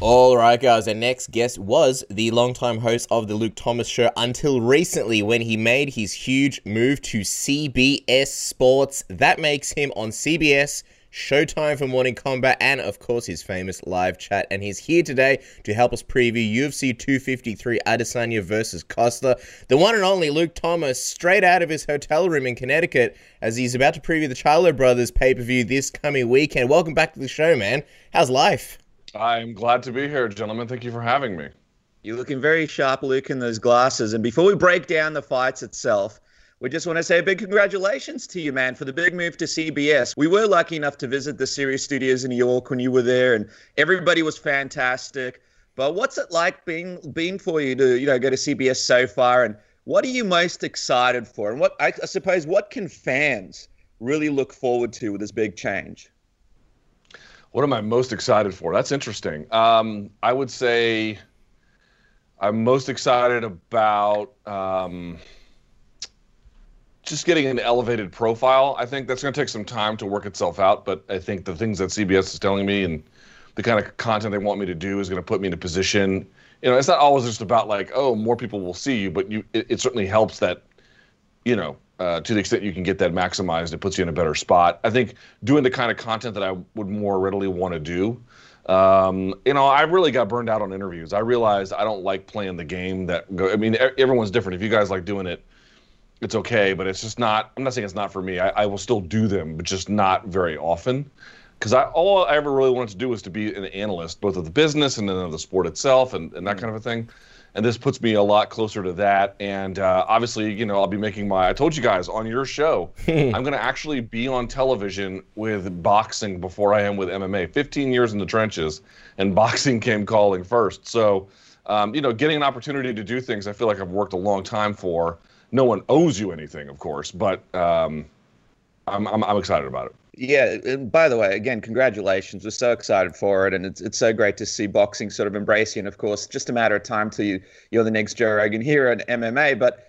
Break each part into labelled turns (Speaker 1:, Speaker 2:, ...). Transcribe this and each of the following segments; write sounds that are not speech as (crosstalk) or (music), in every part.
Speaker 1: All right, guys. Our next guest was the longtime host of the Luke Thomas Show until recently when he made his huge move to CBS Sports. That makes him on CBS, Showtime for Morning Combat, and of course his famous live chat. And he's here today to help us preview UFC 253 Adesanya versus Costa. The one and only Luke Thomas, straight out of his hotel room in Connecticut, as he's about to preview the Charlo Brothers pay per view this coming weekend. Welcome back to the show, man. How's life?
Speaker 2: I'm glad to be here, gentlemen. Thank you for having me.
Speaker 3: You're looking very sharp, Luke, in those glasses. And before we break down the fights itself, we just want to say a big congratulations to you, man, for the big move to CBS. We were lucky enough to visit the Sirius studios in New York when you were there, and everybody was fantastic. But what's it like being being for you to you know go to CBS so far, and what are you most excited for? And what I, I suppose what can fans really look forward to with this big change?
Speaker 2: What am I most excited for? That's interesting. Um, I would say I'm most excited about um, just getting an elevated profile. I think that's going to take some time to work itself out, but I think the things that CBS is telling me and the kind of content they want me to do is going to put me in a position. You know, it's not always just about like, oh, more people will see you, but you. It, it certainly helps that, you know, uh, to the extent you can get that maximized, it puts you in a better spot. I think doing the kind of content that I would more readily want to do. Um, you know, I really got burned out on interviews. I realized I don't like playing the game that go. I mean, everyone's different. If you guys like doing it, it's okay, but it's just not. I'm not saying it's not for me. I, I will still do them, but just not very often. Because I all I ever really wanted to do was to be an analyst, both of the business and then of the sport itself, and, and that mm-hmm. kind of a thing and this puts me a lot closer to that. And uh, obviously, you know, I'll be making my. I told you guys on your show, (laughs) I'm going to actually be on television with boxing before I am with MMA. 15 years in the trenches, and boxing came calling first. So, um, you know, getting an opportunity to do things I feel like I've worked a long time for. No one owes you anything, of course, but um, I'm, I'm I'm excited about it.
Speaker 3: Yeah, and by the way, again, congratulations. We're so excited for it, and it's it's so great to see boxing sort of. And of course, just a matter of time till you you're the next Joe Rogan here at MMA. But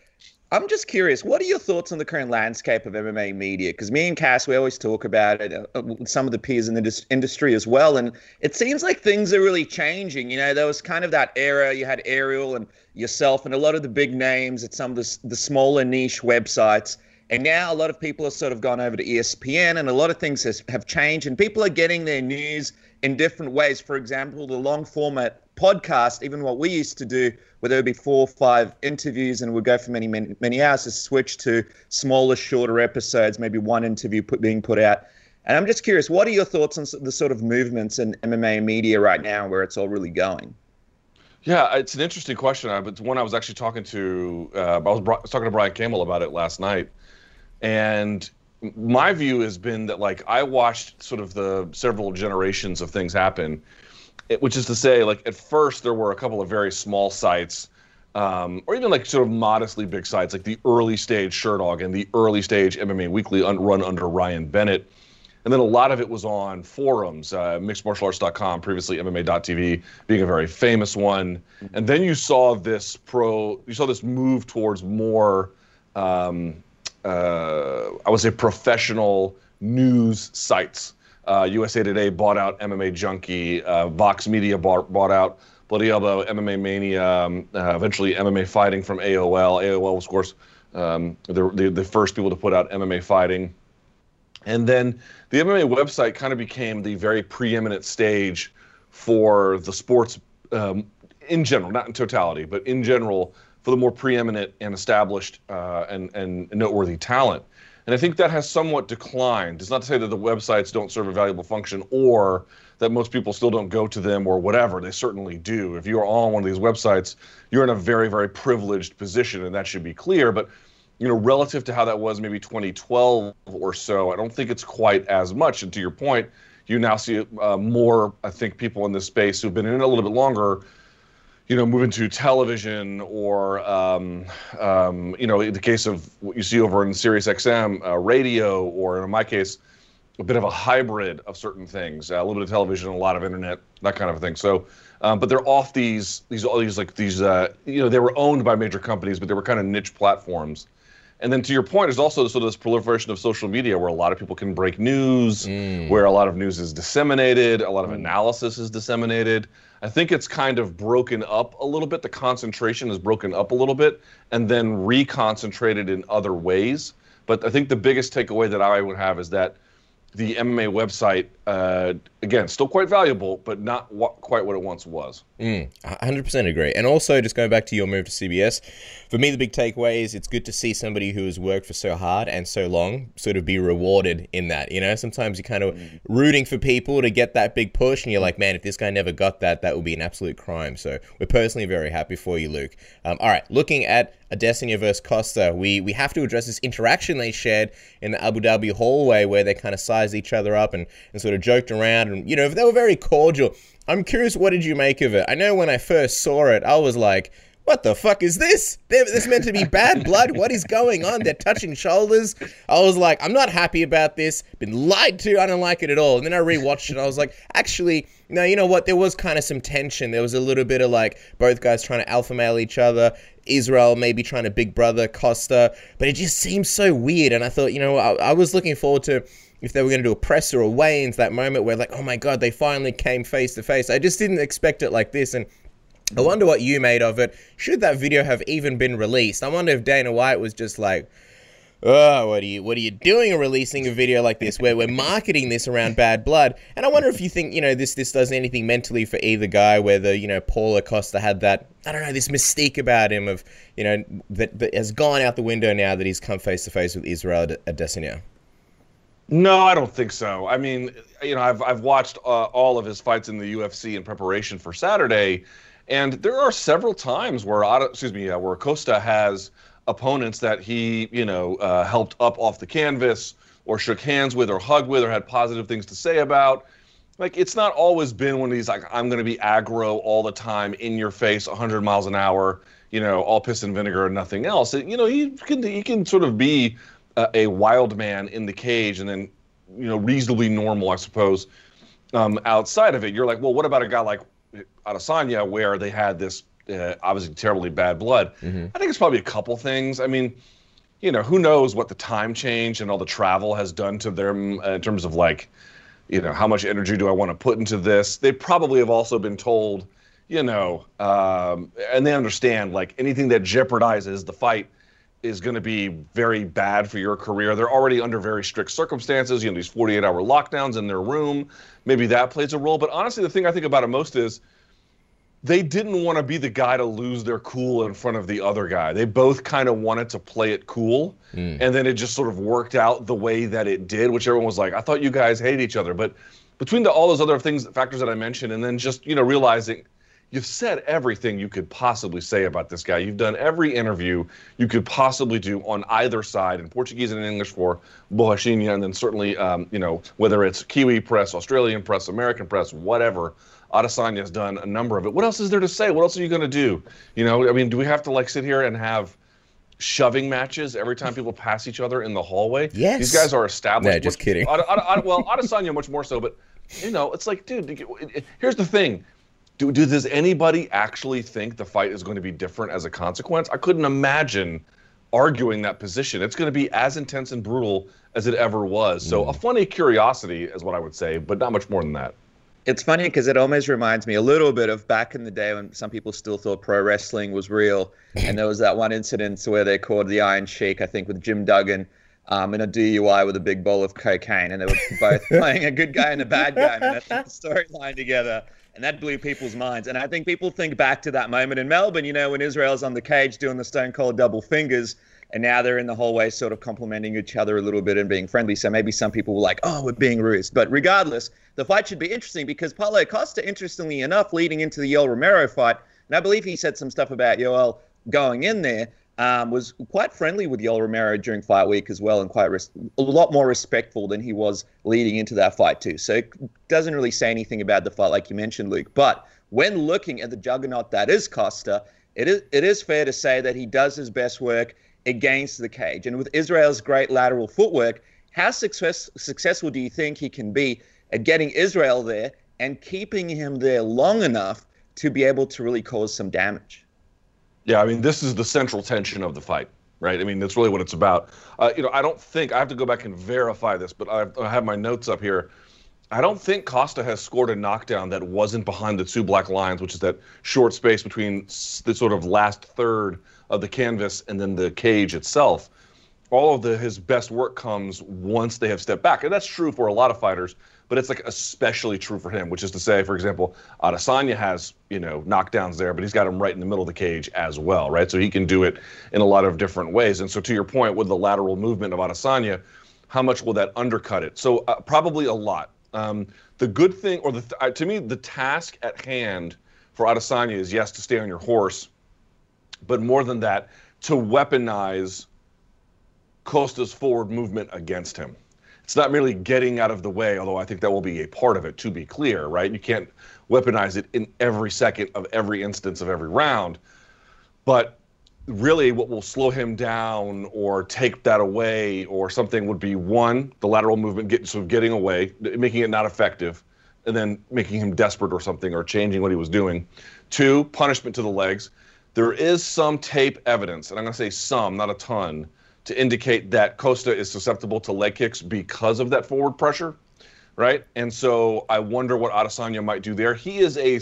Speaker 3: I'm just curious, what are your thoughts on the current landscape of MMA media? Because me and Cass, we always talk about it uh, some of the peers in the industry as well, and it seems like things are really changing. You know, there was kind of that era. You had Ariel and yourself, and a lot of the big names at some of the the smaller niche websites and now a lot of people have sort of gone over to ESPN and a lot of things has, have changed and people are getting their news in different ways. For example, the long format podcast, even what we used to do, where there would be four or five interviews and would go for many, many, many hours, has switched to smaller, shorter episodes, maybe one interview put, being put out. And I'm just curious, what are your thoughts on the sort of movements in MMA media right now where it's all really going?
Speaker 2: Yeah, it's an interesting question. It's one I was actually talking to. Uh, I was, I was talking to Brian Campbell about it last night, and my view has been that like I watched sort of the several generations of things happen, which is to say, like at first there were a couple of very small sites, um, or even like sort of modestly big sites, like the early stage Sherdog and the early stage MMA Weekly un- run under Ryan Bennett. And then a lot of it was on forums, uh, mixedmartialarts.com, previously MMA.tv being a very famous one. And then you saw this pro, you saw this move towards more um, uh, I would say professional news sites. Uh, USA Today bought out MMA Junkie. Uh, Vox Media bought, bought out Bloody Elbow, MMA Mania, um, uh, eventually MMA Fighting from AOL. AOL was, of course, um, the, the, the first people to put out MMA Fighting. And then the MMA website kind of became the very preeminent stage for the sports um, in general, not in totality, but in general, for the more preeminent and established uh, and, and noteworthy talent. And I think that has somewhat declined. It's not to say that the websites don't serve a valuable function or that most people still don't go to them or whatever. They certainly do. If you are on one of these websites, you're in a very, very privileged position, and that should be clear. But you know, relative to how that was maybe 2012 or so, I don't think it's quite as much. And to your point, you now see uh, more, I think, people in this space who've been in it a little bit longer you know, moving to television or, um, um, you know, in the case of what you see over in Sirius XM, uh, radio, or in my case, a bit of a hybrid of certain things, uh, a little bit of television, a lot of internet, that kind of thing. So, um, but they're off these, these, all these like these, uh, you know, they were owned by major companies, but they were kind of niche platforms. And then to your point, there's also sort of this proliferation of social media where a lot of people can break news,
Speaker 1: Mm.
Speaker 2: where a lot of news is disseminated, a lot of analysis is disseminated. I think it's kind of broken up a little bit. The concentration is broken up a little bit and then reconcentrated in other ways. But I think the biggest takeaway that I would have is that the MMA website, uh, again, still quite valuable, but not quite what it once was.
Speaker 1: Mm, 100% agree. And also, just going back to your move to CBS, for me, the big takeaway is it's good to see somebody who has worked for so hard and so long sort of be rewarded in that. You know, sometimes you're kind of rooting for people to get that big push, and you're like, man, if this guy never got that, that would be an absolute crime. So we're personally very happy for you, Luke. Um, all right, looking at Adesanya versus Costa, we, we have to address this interaction they shared in the Abu Dhabi hallway where they kind of sized each other up and, and sort of joked around. And, you know, they were very cordial. I'm curious, what did you make of it? I know when I first saw it, I was like, what the fuck is this? This meant to be bad blood. What is going on? They're touching shoulders. I was like, I'm not happy about this. Been lied to. I don't like it at all. And then I rewatched it. I was like, actually, no. You know what? There was kind of some tension. There was a little bit of like both guys trying to alpha male each other. Israel maybe trying to big brother Costa, but it just seems so weird. And I thought, you know, I, I was looking forward to if they were going to do a presser or weigh-ins that moment where like, oh my god, they finally came face to face. I just didn't expect it like this, and I wonder what you made of it. Should that video have even been released? I wonder if Dana White was just like, oh, what are you, what are you doing releasing a video like this where we're marketing this around bad blood? And I wonder if you think, you know, this this does anything mentally for either guy, whether, you know, Paulo Costa had that, I don't know, this mystique about him of, you know, that, that has gone out the window now that he's come face to face with Israel Adesanya.
Speaker 2: No, I don't think so. I mean, you know, I've I've watched uh, all of his fights in the UFC in preparation for Saturday, and there are several times where excuse me, uh, where Costa has opponents that he you know uh, helped up off the canvas or shook hands with or hugged with or had positive things to say about. Like it's not always been when he's like I'm going to be aggro all the time, in your face, 100 miles an hour, you know, all piss and vinegar and nothing else. You know, he can he can sort of be a, a wild man in the cage and then you know reasonably normal, I suppose. Um, outside of it, you're like, well, what about a guy like Adesanya where they had this uh, obviously terribly bad blood? I think it's probably a couple things. I mean, you know, who knows what the time change and all the travel has done to them uh, in terms of like, you know, how much energy do I want to put into this? They probably have also been told, you know, um, and they understand like anything that jeopardizes the fight is going to be very bad for your career. They're already under very strict circumstances, you know, these 48 hour lockdowns in their room. Maybe that plays a role. But honestly, the thing I think about it most is they didn't want to be the guy to lose their cool in front of the other guy. They both kind of wanted to play it cool. Mm. And then it just sort of worked out the way that it did, which everyone was like, I thought you guys hated each other. But between the, all those other things, factors that I mentioned, and then just, you know, realizing you've said everything you could possibly say about this guy. You've done every interview you could possibly do on either side in Portuguese and in English for Borrachinha, and then certainly, um, you know, whether it's Kiwi press, Australian press, American press, whatever. Adesanya has done a number of it. What else is there to say? What else are you going to do? You know, I mean, do we have to like sit here and have shoving matches every time people pass each other in the hallway?
Speaker 1: Yes.
Speaker 2: These guys are established.
Speaker 1: No, just kidding.
Speaker 2: Ad- Ad- Ad- well, Adesanya much more so, but you know, it's like, dude, here's the thing. Do, do does anybody actually think the fight is going to be different as a consequence? I couldn't imagine arguing that position. It's going to be as intense and brutal as it ever was. So a funny curiosity is what I would say, but not much more than that.
Speaker 3: It's funny because it almost reminds me a little bit of back in the day when some people still thought pro wrestling was real. and there was that one incident where they called the Iron Sheik, I think, with Jim Duggan um, in a DUI with a big bowl of cocaine. And they were both (laughs) playing a good guy and a bad guy. And that's the (laughs) storyline together. And that blew people's minds. And I think people think back to that moment in Melbourne, you know, when Israel's on the cage doing the stone cold double fingers. And now they're in the hallway, sort of complimenting each other a little bit and being friendly. So maybe some people were like, oh, we're being rude. But regardless, the fight should be interesting because Paulo Costa, interestingly enough, leading into the Yoel Romero fight, and I believe he said some stuff about Yoel going in there, um, was quite friendly with Yoel Romero during fight week as well, and quite res- a lot more respectful than he was leading into that fight too. So it doesn't really say anything about the fight, like you mentioned, Luke. But when looking at the juggernaut that is Costa, it is it is fair to say that he does his best work against the cage. And with Israel's great lateral footwork, how success, successful do you think he can be at getting Israel there and keeping him there long enough to be able to really cause some damage?
Speaker 2: Yeah, I mean, this is the central tension of the fight. right? I mean, that's really what it's about. Uh, you know, I don't think I have to go back and verify this, but I've, I have my notes up here. I don't think Costa has scored a knockdown that wasn't behind the two black lines, which is that short space between the sort of last third of the canvas and then the cage itself. All of the his best work comes once they have stepped back, and that's true for a lot of fighters but it's like especially true for him, which is to say, for example, Adesanya has you know knockdowns there, but he's got him right in the middle of the cage as well, right? So he can do it in a lot of different ways. And so to your point, with the lateral movement of Adesanya, how much will that undercut it? So uh, probably a lot. Um, the good thing, or the uh, to me, the task at hand for Adesanya is yes to stay on your horse, but more than that, to weaponize Costa's forward movement against him it's not merely getting out of the way, although I think that will be a part of it, to be clear, right? You can't weaponize it in every second of every instance of every round. But really, what will slow him down or take that away or something would be one, the lateral movement, get, sort of getting away, making it not effective, and then making him desperate or something or changing what he was doing. Two, punishment to the legs. There is some tape evidence, and I'm going to say some, not a ton to indicate that Costa is susceptible to leg kicks because of that forward pressure, right? And so I wonder what Adesanya might do there. He is a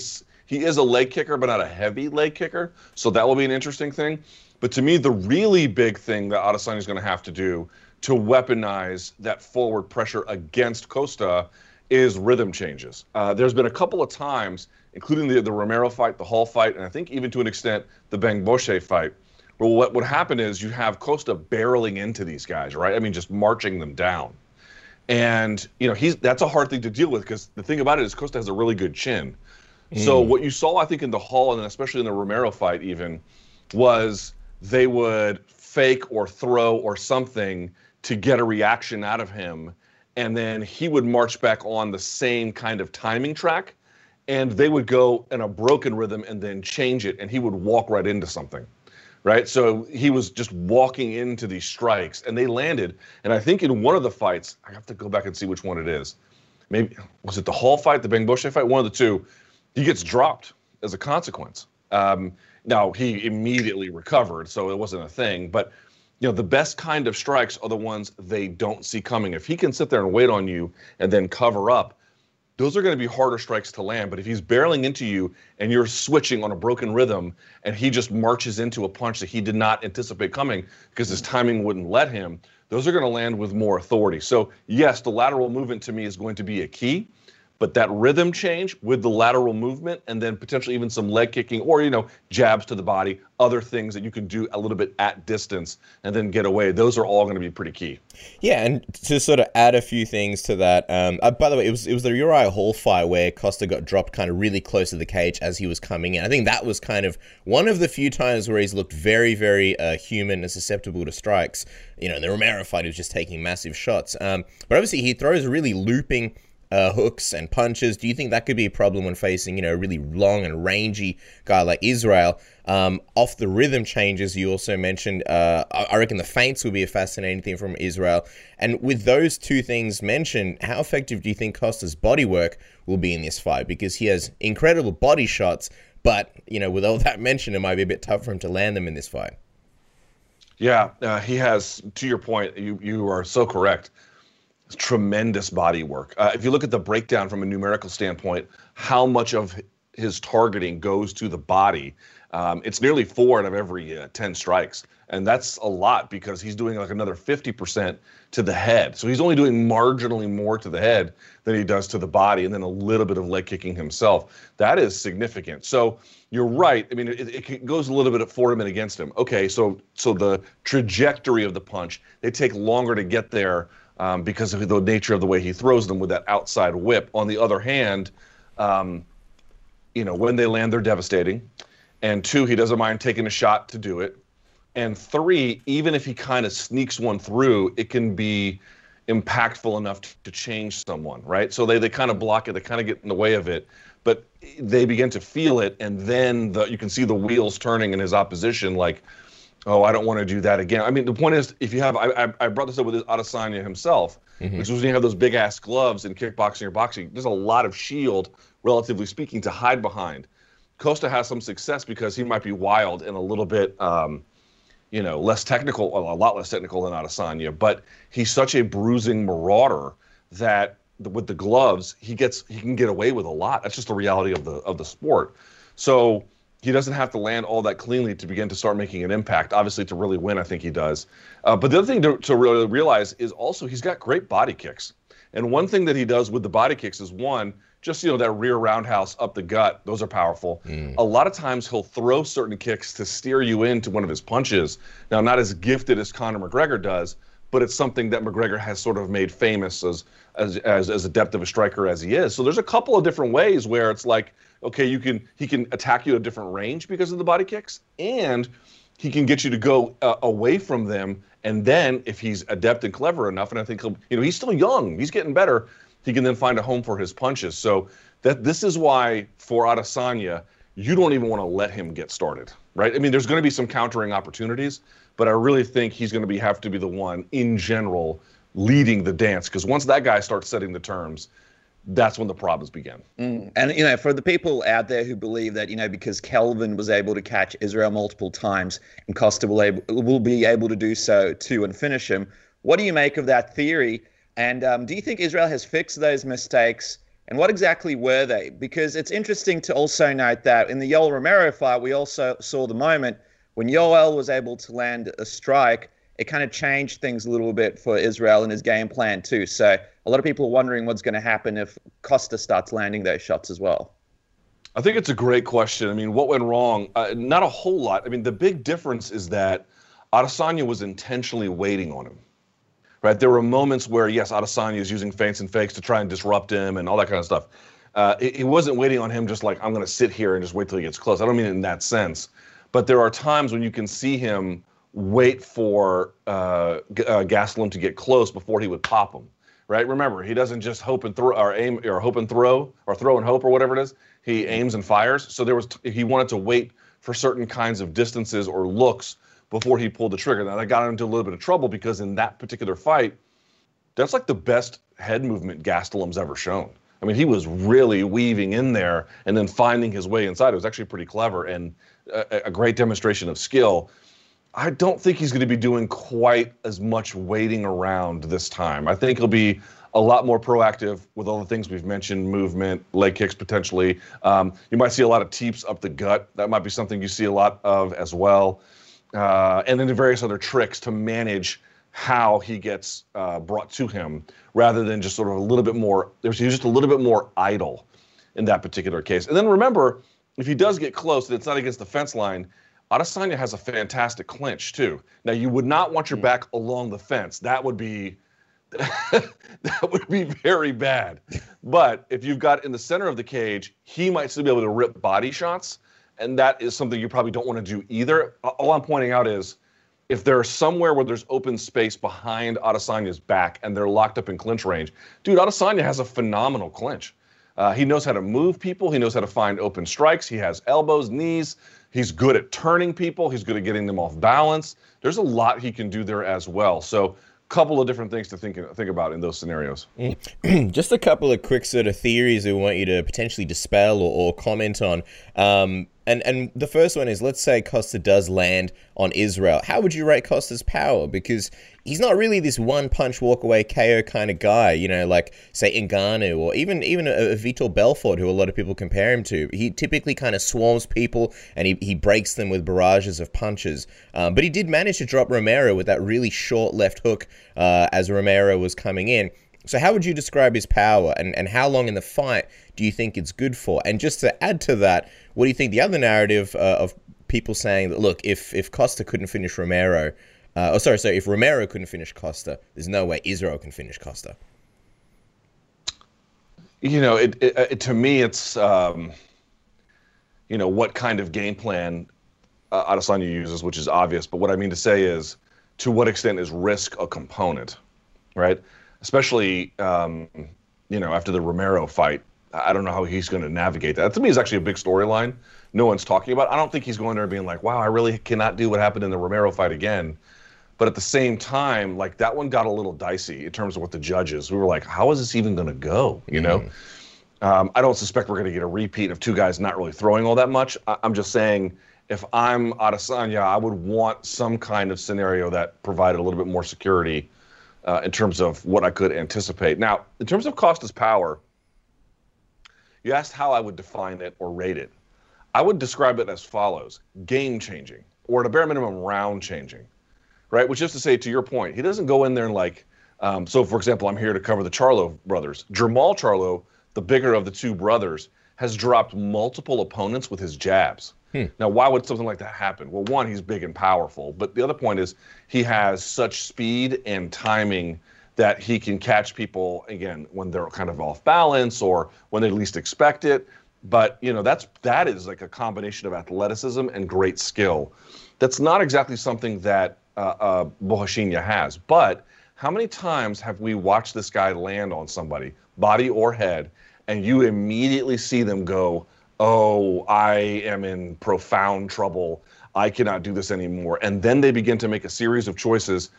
Speaker 2: he is a leg kicker, but not a heavy leg kicker, so that will be an interesting thing. But to me, the really big thing that Adesanya is going to have to do to weaponize that forward pressure against Costa is rhythm changes. Uh, there's been a couple of times, including the the Romero fight, the Hall fight, and I think even to an extent the Bamgbose fight, well, what would happen is you have Costa barreling into these guys, right? I mean, just marching them down. And, you know, he's that's a hard thing to deal with because the thing about it is Costa has a really good chin. Mm. So what you saw, I think, in the Hall and especially in the Romero fight, even, was they would fake or throw or something to get a reaction out of him. And then he would march back on the same kind of timing track. And they would go in a broken rhythm and then change it. And he would walk right into something right? So he was just walking into these strikes, and they landed. And I think in one of the fights, I have to go back and see which one it is. Maybe was it the Hall fight, the Bamgbose fight? One of the two. He gets dropped as a consequence. Um, now he immediately recovered, so it wasn't a thing. But you know, the best kind of strikes are the ones they don't see coming. If he can sit there and wait on you and then cover up, those are going to be harder strikes to land. But if he's barreling into you and you're switching on a broken rhythm and he just marches into a punch that he did not anticipate coming because his timing wouldn't let him, those are going to land with more authority. So, yes, the lateral movement to me is going to be a key. But that rhythm change with the lateral movement and then potentially even some leg kicking or, you know, jabs to the body, other things that you can do a little bit at distance and then get away, those are all going to be pretty key.
Speaker 1: Yeah, and to sort of add a few things to that, um, uh, by the way, it was it was the Uriah Hall fight where Costa got dropped kind of really close to the cage as he was coming in. I think that was kind of one of the few times where he's looked very, very uh, human and susceptible to strikes. You know, the Romero fight, he was just taking massive shots. Um, but obviously, he throws really looping uh, hooks and punches. Do you think that could be a problem when facing, you know, a really long and rangy guy like Israel? Um, off the rhythm changes, you also mentioned, uh, I reckon the feints will be a fascinating thing from Israel. And with those two things mentioned, how effective do you think Costa's body work will be in this fight? Because he has incredible body shots, but, you know, with all (laughs) that mentioned, it might be a bit tough for him to land them in this fight.
Speaker 2: Yeah, uh, he has. To your point, you you are so correct tremendous body work. Uh, if you look at the breakdown from a numerical standpoint, how much of his targeting goes to the body, um, it's nearly four out of every uh, 10 strikes. And that's a lot because he's doing like another 50% to the head. So he's only doing marginally more to the head than he does to the body, and then a little bit of leg kicking himself. That is significant. So you're right. I mean, it, it goes a little bit for him and against him. Okay, so so the trajectory of the punch, they take longer to get there um, because of the nature of the way he throws them with that outside whip. On the other hand, um, you know, when they land, they're devastating. And two, he doesn't mind taking a shot to do it. And three, even if he kind of sneaks one through, it can be impactful enough to, to change someone, right? So they, they kind of block it, they kind of get in the way of it, but they begin to feel it, and then the, you can see the wheels turning in his opposition, like, oh, I don't want to do that again. I mean, the point is, if you have, I, I brought this up with Adesanya himself, mm-hmm. which was when you have those big ass gloves in kickboxing or boxing, there's a lot of shield, relatively speaking, to hide behind. Costa has some success because he might be wild and a little bit, um, you know, less technical, well, a lot less technical than Adesanya, but he's such a bruising marauder that with the gloves, he gets he can get away with a lot. That's just the reality of the of the sport. So he doesn't have to land all that cleanly to begin to start making an impact. Obviously, to really win, I think he does. Uh, but the other thing to, to really realize is also he's got great body kicks. And one thing that he does with the body kicks is one, just you know that rear roundhouse up the gut those are powerful mm. a lot of times he'll throw certain kicks to steer you into one of his punches now not as gifted as conor mcgregor does but it's something that mcgregor has sort of made famous as as as, as adept of a striker as he is so there's a couple of different ways where it's like okay you can he can attack you at a different range because of the body kicks and he can get you to go uh, away from them and then if he's adept and clever enough and i think he'll you know he's still young he's getting better he can then find a home for his punches. So that this is why for Adesanya, you don't even want to let him get started, right? I mean, there's going to be some countering opportunities, but I really think he's going to be have to be the one in general leading the dance because once that guy starts setting the terms, that's when the problems begin.
Speaker 3: Mm. And you know, for the people out there who believe that you know because Kelvin was able to catch Israel multiple times and Costa will able will be able to do so too and finish him, what do you make of that theory? And um, do you think Israel has fixed those mistakes? And what exactly were they? Because it's interesting to also note that in the Yoel Romero fight, we also saw the moment when Yoel was able to land a strike. It kind of changed things a little bit for Israel and his game plan too. So a lot of people are wondering what's going to happen if Costa starts landing those shots as well.
Speaker 2: I think it's a great question. I mean, what went wrong? Uh, not a whole lot. I mean, the big difference is that Adesanya was intentionally waiting on him right? There were moments where, yes, Adesanya is using feints and fakes to try and disrupt him and all that kind of stuff. Uh, he, wasn't waiting on him just like, I'm going to sit here and just wait till he gets close. I don't mean it in that sense. But there are times when you can see him wait for uh, uh, Gastelum to get close before he would pop him, right? Remember, he doesn't just hope and throw or aim or hope and throw or throw and hope or whatever it is. He mm-hmm. aims and fires. So there was he wanted to wait for certain kinds of distances or looks before he pulled the trigger. Now that got him into a little bit of trouble because in that particular fight, that's like the best head movement Gastelum's ever shown. I mean, he was really weaving in there and then finding his way inside. It was actually pretty clever and a, a great demonstration of skill. I don't think he's going to be doing quite as much waiting around this time. I think he'll be a lot more proactive with all the things we've mentioned movement, leg kicks potentially. Um, you might see a lot of teeps up the gut. That might be something you see a lot of as well uh, and then the various other tricks to manage how he gets uh, brought to him, rather than just sort of a little bit more. There's just a little bit more idle in that particular case. And then remember, if he does get close and it's not against the fence line, Adesanya has a fantastic clinch too. Now you would not want your hmm. back along the fence. That would be (laughs) that would be very bad. But if you've got in the center of the cage, he might still be able to rip body shots and that is something you probably don't want to do either. All I'm pointing out is if there's somewhere where there's open space behind Adesanya's back and they're locked up in clinch range, dude, Adesanya has a phenomenal clinch. Uh, he knows how to move people. He knows how to find open strikes. He has elbows, knees. He's good at turning people. He's good at getting them off balance. There's a lot he can do there as well. So a couple of different things to think think about in those scenarios. (clears throat)
Speaker 1: Just a couple of quick sort of theories that we want you to potentially dispel or, or comment on. Um, and and the first one is let's say Costa does land on Israel. How would you rate Costa's power? Because he's not really this one punch walk away KO kind of guy, you know, like say Ngannou or even even a, a Vitor Belfort, who a lot of people compare him to. He typically kind of swarms people and he, he breaks them with barrages of punches. Um, but he did manage to drop Romero with that really short left hook uh, as Romero was coming in. So how would you describe his power and, and how long in the fight do you think it's good for? And just to add to that, what do you think the other narrative uh, of people saying that look, if if Costa couldn't finish Romero, uh, oh sorry, sorry, if Romero couldn't finish Costa, there's no way Israel can finish Costa.
Speaker 2: You know, it, it, it to me, it's um, you know what kind of game plan uh, Adesanya uses, which is obvious. But what I mean to say is, to what extent is risk a component, right? Especially um, you know after the Romero fight, I don't know how he's going to navigate that. To me, is actually a big storyline. No one's talking about. I don't think he's going there being like, "Wow, I really cannot do what happened in the Romero fight again." But at the same time, like that one got a little dicey in terms of what the judges. We were like, "How is this even going to go?" You know. Mm. Um, I don't suspect we're going to get a repeat of two guys not really throwing all that much. I- I'm just saying, if I'm Adesanya, I would want some kind of scenario that provided a little bit more security uh, in terms of what I could anticipate. Now, in terms of Costa's power, you asked how I would define it or rate it. I would describe it as follows game changing, or at a bare minimum, round changing, right? Which is to say, to your point, he doesn't go in there and like, um, so for example, I'm here to cover the Charlo brothers. Jermall Charlo, the bigger of the two brothers, has dropped multiple opponents with his jabs. Hmm. Now, why would something like that happen? Well, one, he's big and powerful, but the other point is he has such speed and timing that he can catch people again when they're kind of off balance or when they least expect it. But you know that's that is like a combination of athleticism and great skill. That's not exactly something that uh, uh, has. But how many times have we watched this guy land on somebody, body or head, and you immediately see them go, "Oh, I am in profound trouble. I cannot do this anymore," and then they begin to make a series of choices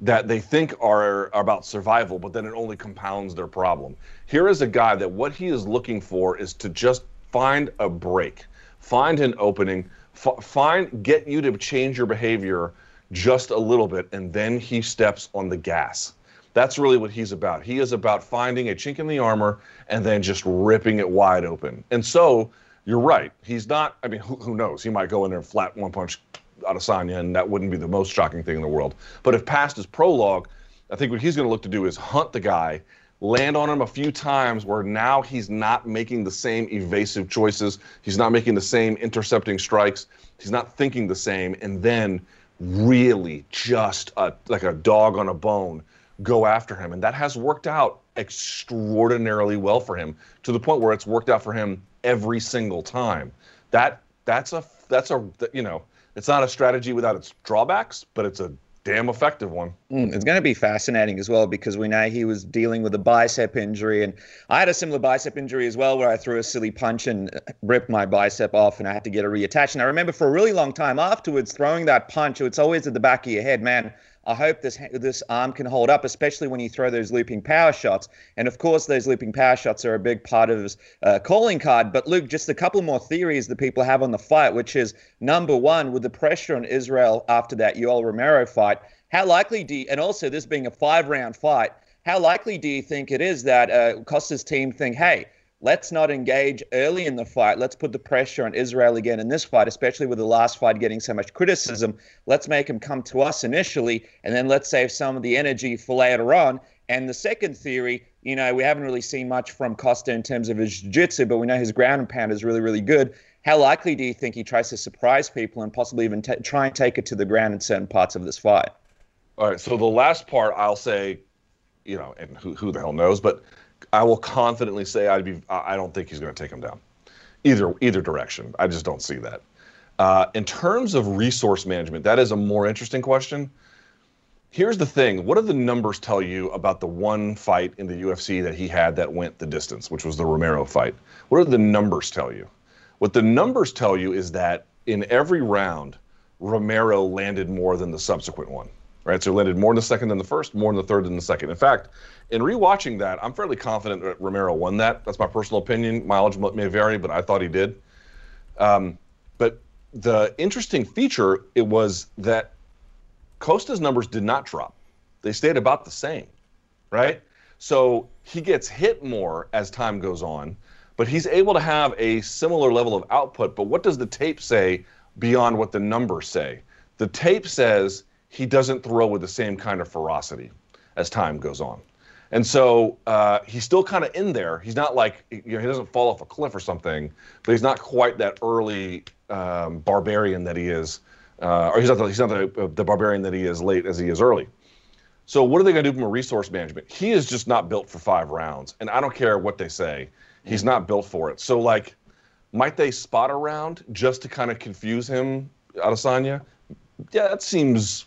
Speaker 2: that they think are, are, about survival, but then it only compounds their problem. Here is a guy that what he is looking for is to just find a break, find an opening, f- find get you to change your behavior just a little bit, and then he steps on the gas. That's really what he's about. He is about finding a chink in the armor and then just ripping it wide open. And so you're right. He's not. I mean, who, who knows? He might go in there and flat one punch Adesanya, and that wouldn't be the most shocking thing in the world. But if past his prologue, I think what he's going to look to do is hunt the guy, land on him a few times where now he's not making the same evasive choices, he's not making the same intercepting strikes, he's not thinking the same, and then really just a, like a dog on a bone go after him. And that has worked out extraordinarily well for him to the point where it's worked out for him every single time. That that's a that's a you know it's not a strategy without its drawbacks, but it's a damn effective one.
Speaker 3: Mm, it's going to be fascinating as well because we know he was dealing with a bicep injury, and I had a similar bicep injury as well, where I threw a silly punch and ripped my bicep off, and I had to get it reattached. And I remember for a really long time afterwards, throwing that punch, it's always at the back of your head, man. I hope this this arm can hold up, especially when you throw those looping power shots. And of course, those looping power shots are a big part of his uh, calling card. But Luke, just a couple more theories that people have on the fight, which is number one, with the pressure on Israel after that Yoel Romero fight, how likely do you, and also this being a five round fight, how likely do you think it is that uh, Costa's team think, hey, let's not engage early in the fight. Let's put the pressure on Israel again in this fight, especially with the last fight getting so much criticism. Let's make him come to us initially, and then let's save some of the energy for later on. And the second theory, you know, we haven't really seen much from Costa in terms of his jiu-jitsu, but we know his ground and pound is really, really good. How likely do you think he tries to surprise people and possibly even t- try and take it to the ground in certain parts of this fight?
Speaker 2: All right. So the last part, I'll say, you know, and who, who the hell knows, but I will confidently say I'd be. I don't think he's going to take him down, either either direction. I just don't see that. Uh, in terms of resource management, that is a more interesting question. Here's the thing: what do the numbers tell you about the one fight in the UFC that he had that went the distance, which was the Romero fight? What do the numbers tell you? What the numbers tell you is that in every round, Romero landed more than the subsequent one right? So landed more in the second than the first, more in the third than the second. In fact, in rewatching that, I'm fairly confident that Romero won that. That's my personal opinion. Mileage may vary, but I thought he did. Um, but the interesting feature it was that Costa's numbers did not drop; they stayed about the same, right? So he gets hit more as time goes on, but he's able to have a similar level of output. But what does the tape say beyond what the numbers say? The tape says he doesn't throw with the same kind of ferocity as time goes on. And so uh, he's still kind of in there. He's not like you know he doesn't fall off a cliff or something, but he's not quite that early um, barbarian that he is, uh, or he's not the, he's not the, the barbarian that he is late as he is early. So what are they going to do from a resource management? He is just not built for five rounds, and I don't care what they say. He's not built for it. So like, might they spot a round just to kind of confuse him, Adesanya? Yeah, that seems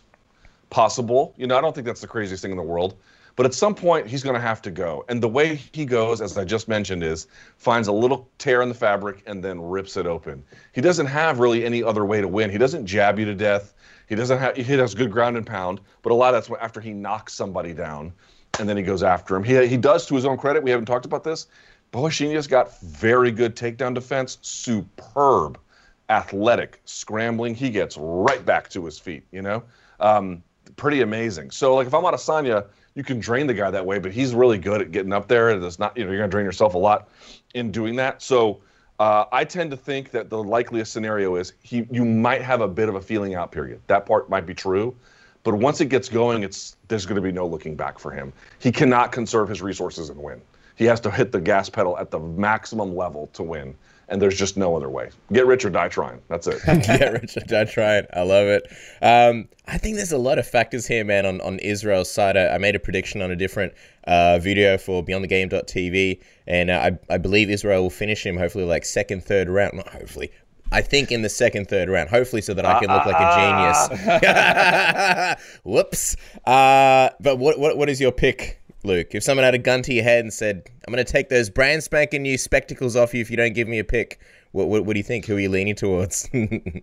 Speaker 2: possible. You know, I don't think that's the craziest thing in the world. But at some point, he's going to have to go. And the way he goes, as I just mentioned, is finds a little tear in the fabric and then rips it open. He doesn't have really any other way to win. He doesn't jab you to death. He doesn't have. He has good ground and pound. But a lot of that's after he knocks somebody down, and then he goes after him. He he does to his own credit. We haven't talked about this. Borrachinha's got very good takedown defense. Superb athletic, scrambling. He gets right back to his feet. You know, um, pretty amazing. So like if I'm out of Adesanya, you can drain the guy that way, but he's really good at getting up there. And It's not you know you're gonna drain yourself a lot in doing that. So. Uh, I tend to think that the likeliest scenario is he you might have a bit of a feeling out period. That part might be true, but once it gets going, it's there's going to be no looking back for him. He cannot conserve his resources and win. He has to hit the gas pedal at the maximum level to win and there's just no other way. Get rich or die trying. That's it. (laughs)
Speaker 1: Get rich or die trying. I love it. Um, I think there's a lot of factors here, man, on, on Israel's side. I, I made a prediction on a different uh, video for BeyondTheGame.tv, and uh, I, I believe Israel will finish him hopefully like second, third round. Not hopefully. I think in the second, third round, hopefully, so that I can look like a genius. (laughs) (laughs) Whoops. Uh, but what, what what is your pick Luke, if someone had a gun to your head and said, "I'm going to take those brand spanking new spectacles off you if you don't give me a pick," what, what, what do you think? Who are you leaning towards? (laughs)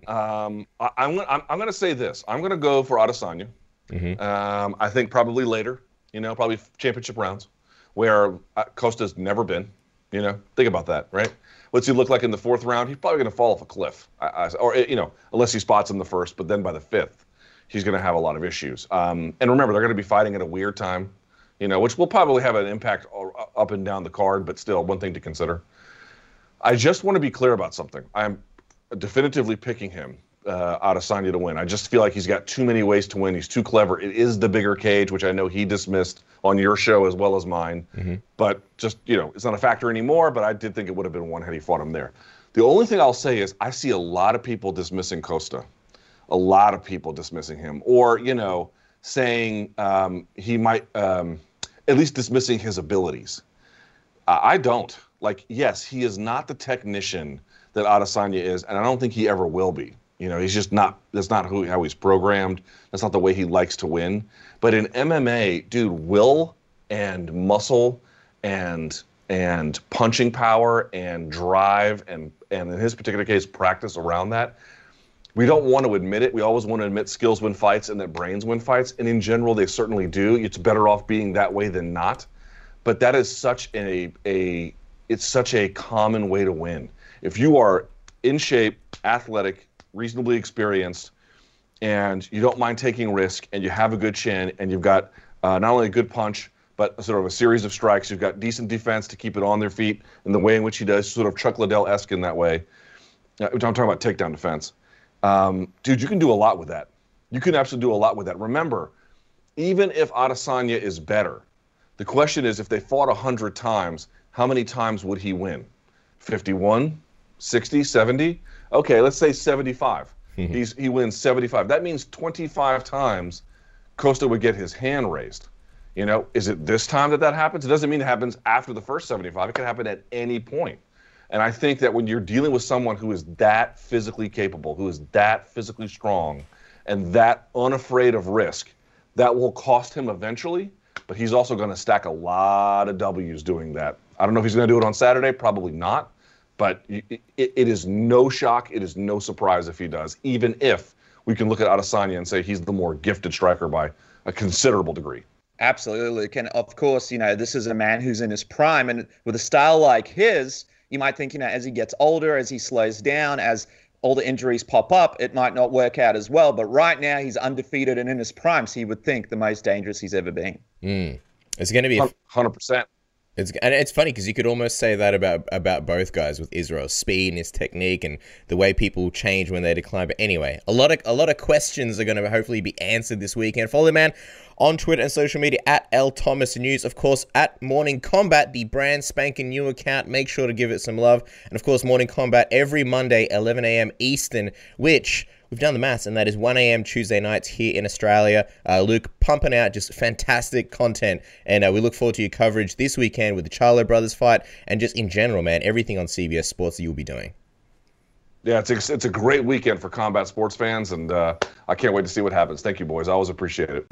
Speaker 2: um, I, am I'm, I'm going to say this. I'm going to go for Adesanya. Mm-hmm. Um, I think probably later. You know, probably championship rounds, where uh, Costa's never been. You know, think about that, right? What's he look like in the fourth round? He's probably going to fall off a cliff, I, I, or you know, unless he spots in the first. But then by the fifth, he's going to have a lot of issues. Um, and remember, they're going to be fighting at a weird time you know, which will probably have an impact up and down the card, but still one thing to consider. I just want to be clear about something. I'm definitively picking him uh, Adesanya to win. I just feel like he's got too many ways to win. He's too clever. It is the bigger cage, which I know he dismissed on your show as well as mine. Mm-hmm. But just, you know, it's not a factor anymore, but I did think it would have been one had he fought him there. The only thing I'll say is I see a lot of people dismissing Costa, a lot of people dismissing him, or, you know, saying um, he might. Um, at least dismissing his abilities. Uh, I don't. Like, yes, he is not the technician that Adesanya is, and I don't think he ever will be. You know, he's just not. That's not who how he's programmed. That's not the way he likes to win. But in MMA, dude, will and muscle and and punching power and drive and and in his particular case, practice around that we don't want to admit it. We always want to admit skills win fights and that brains win fights. And in general, they certainly do. It's better off being that way than not. But that is such a, a it's such a common way to win. If you are in shape, athletic, reasonably experienced, and you don't mind taking risk, and you have a good chin, and you've got uh, not only a good punch, but sort of a series of strikes. You've got decent defense to keep it on their feet, and the way in which he does, sort of Chuck Liddell esque in that way. Uh, I'm talking about takedown defense. Um, dude, you can do a lot with that. You can absolutely do a lot with that. Remember, even if Adesanya is better, the question is if they fought 100 times, how many times would he win? 51, 60, 70? Okay, let's say 75. Mm-hmm. He's, he wins 75. That means 25 times Costa would get his hand raised. You know, is it this time that that happens? It doesn't mean it happens after the first 75. It can happen at any point. And I think that when you're dealing with someone who is that physically capable, who is that physically strong, and that unafraid of risk, that will cost him eventually. But he's also going to stack a lot of W's doing that. I don't know if he's going to do it on Saturday. Probably not. But it, it is no shock. It is no surprise if he does, even if we can look at Adesanya and say he's the more gifted striker by a considerable degree.
Speaker 3: Absolutely. And of course, you know, this is a man who's in his prime. And with a style like his, you might think, you know, as he gets older, as he slows down, as all the injuries pop up, it might not work out as well. But right now, he's undefeated and in his prime, so you would think the most dangerous he's ever been.
Speaker 1: Mm. It's going to be
Speaker 2: hundred percent.
Speaker 1: It's and it's funny because you could almost say that about about both guys with Israel's speed and his technique and the way people change when they decline. But anyway, a lot of a lot of questions are going to hopefully be answered this weekend. Follow the man on Twitter and social media at L Thomas News. Of course, at Morning Combat, the brand spanking new account. Make sure to give it some love. And of course, Morning Combat every Monday, 11 a.m. Eastern, which we've done the maths, and that is 1 a.m. Tuesday nights here in Australia. Uh, Luke pumping out just fantastic content, and uh, we look forward to your coverage this weekend with the Charlo brothers fight, and just in general, man, everything on CBS Sports that you'll be doing.
Speaker 2: Yeah, it's a, it's a great weekend for combat sports fans, and uh, I can't wait to see what happens. Thank you, boys. I always appreciate it.